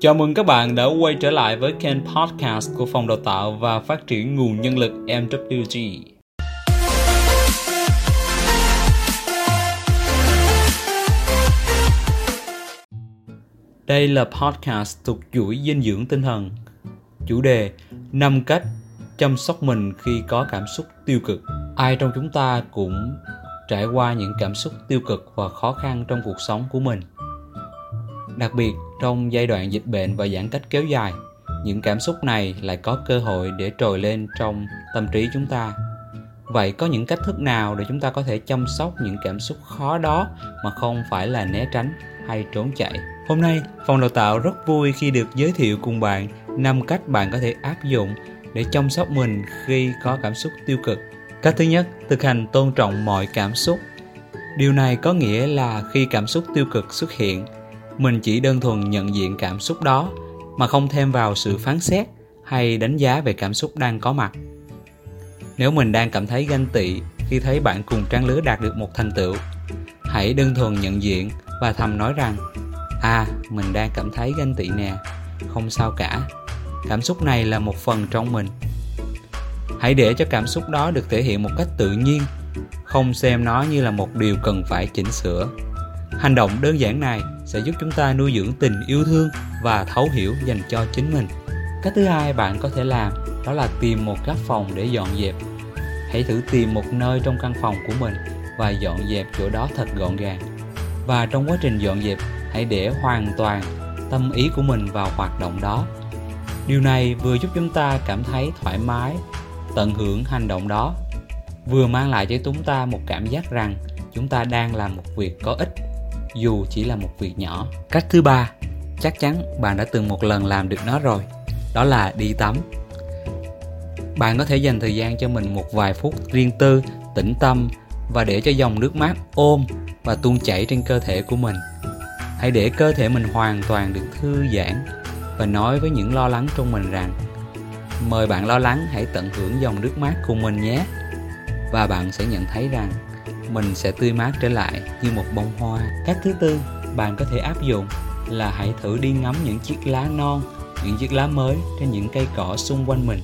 Chào mừng các bạn đã quay trở lại với kênh podcast của Phòng Đào tạo và Phát triển Nguồn Nhân lực MWG. Đây là podcast thuộc chuỗi dinh dưỡng tinh thần. Chủ đề 5 cách chăm sóc mình khi có cảm xúc tiêu cực. Ai trong chúng ta cũng trải qua những cảm xúc tiêu cực và khó khăn trong cuộc sống của mình đặc biệt, trong giai đoạn dịch bệnh và giãn cách kéo dài, những cảm xúc này lại có cơ hội để trồi lên trong tâm trí chúng ta. Vậy có những cách thức nào để chúng ta có thể chăm sóc những cảm xúc khó đó mà không phải là né tránh hay trốn chạy? Hôm nay, phòng đào tạo rất vui khi được giới thiệu cùng bạn năm cách bạn có thể áp dụng để chăm sóc mình khi có cảm xúc tiêu cực. Cách thứ nhất, thực hành tôn trọng mọi cảm xúc. Điều này có nghĩa là khi cảm xúc tiêu cực xuất hiện mình chỉ đơn thuần nhận diện cảm xúc đó, mà không thêm vào sự phán xét hay đánh giá về cảm xúc đang có mặt. Nếu mình đang cảm thấy ganh tị khi thấy bạn cùng trang lứa đạt được một thành tựu, hãy đơn thuần nhận diện và thầm nói rằng à mình đang cảm thấy ganh tị nè, không sao cả. Cảm xúc này là một phần trong mình. Hãy để cho cảm xúc đó được thể hiện một cách tự nhiên, không xem nó như là một điều cần phải chỉnh sửa hành động đơn giản này sẽ giúp chúng ta nuôi dưỡng tình yêu thương và thấu hiểu dành cho chính mình. Cách thứ hai bạn có thể làm đó là tìm một góc phòng để dọn dẹp. Hãy thử tìm một nơi trong căn phòng của mình và dọn dẹp chỗ đó thật gọn gàng. Và trong quá trình dọn dẹp, hãy để hoàn toàn tâm ý của mình vào hoạt động đó. Điều này vừa giúp chúng ta cảm thấy thoải mái, tận hưởng hành động đó, vừa mang lại cho chúng ta một cảm giác rằng chúng ta đang làm một việc có ích dù chỉ là một việc nhỏ. Cách thứ ba, chắc chắn bạn đã từng một lần làm được nó rồi, đó là đi tắm. Bạn có thể dành thời gian cho mình một vài phút riêng tư, tĩnh tâm và để cho dòng nước mát ôm và tuôn chảy trên cơ thể của mình. Hãy để cơ thể mình hoàn toàn được thư giãn và nói với những lo lắng trong mình rằng, mời bạn lo lắng hãy tận hưởng dòng nước mát cùng mình nhé. Và bạn sẽ nhận thấy rằng mình sẽ tươi mát trở lại như một bông hoa. Cách thứ tư bạn có thể áp dụng là hãy thử đi ngắm những chiếc lá non, những chiếc lá mới trên những cây cỏ xung quanh mình.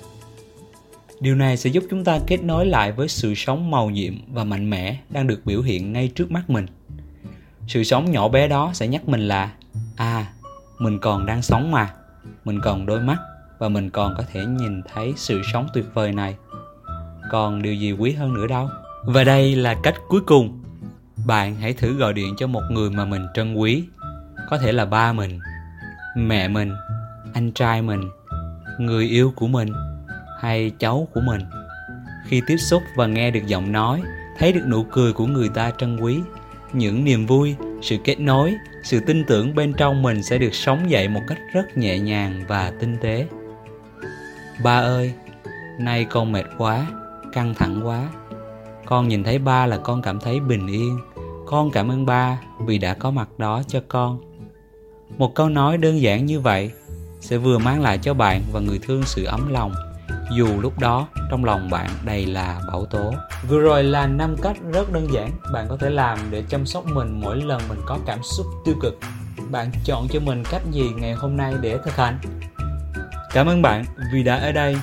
Điều này sẽ giúp chúng ta kết nối lại với sự sống màu nhiệm và mạnh mẽ đang được biểu hiện ngay trước mắt mình. Sự sống nhỏ bé đó sẽ nhắc mình là À, mình còn đang sống mà, mình còn đôi mắt và mình còn có thể nhìn thấy sự sống tuyệt vời này. Còn điều gì quý hơn nữa đâu? Và đây là cách cuối cùng. Bạn hãy thử gọi điện cho một người mà mình trân quý. Có thể là ba mình, mẹ mình, anh trai mình, người yêu của mình hay cháu của mình. Khi tiếp xúc và nghe được giọng nói, thấy được nụ cười của người ta trân quý, những niềm vui, sự kết nối, sự tin tưởng bên trong mình sẽ được sống dậy một cách rất nhẹ nhàng và tinh tế. Ba ơi, nay con mệt quá, căng thẳng quá, con nhìn thấy ba là con cảm thấy bình yên. Con cảm ơn ba vì đã có mặt đó cho con. Một câu nói đơn giản như vậy sẽ vừa mang lại cho bạn và người thương sự ấm lòng. Dù lúc đó trong lòng bạn đầy là bão tố. Vừa rồi là năm cách rất đơn giản. Bạn có thể làm để chăm sóc mình mỗi lần mình có cảm xúc tiêu cực. Bạn chọn cho mình cách gì ngày hôm nay để thực hành? Cảm ơn bạn vì đã ở đây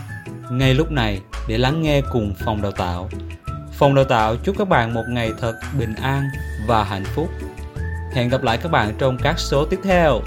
ngay lúc này để lắng nghe cùng phòng đào tạo. Phòng đào tạo chúc các bạn một ngày thật bình an và hạnh phúc. Hẹn gặp lại các bạn trong các số tiếp theo.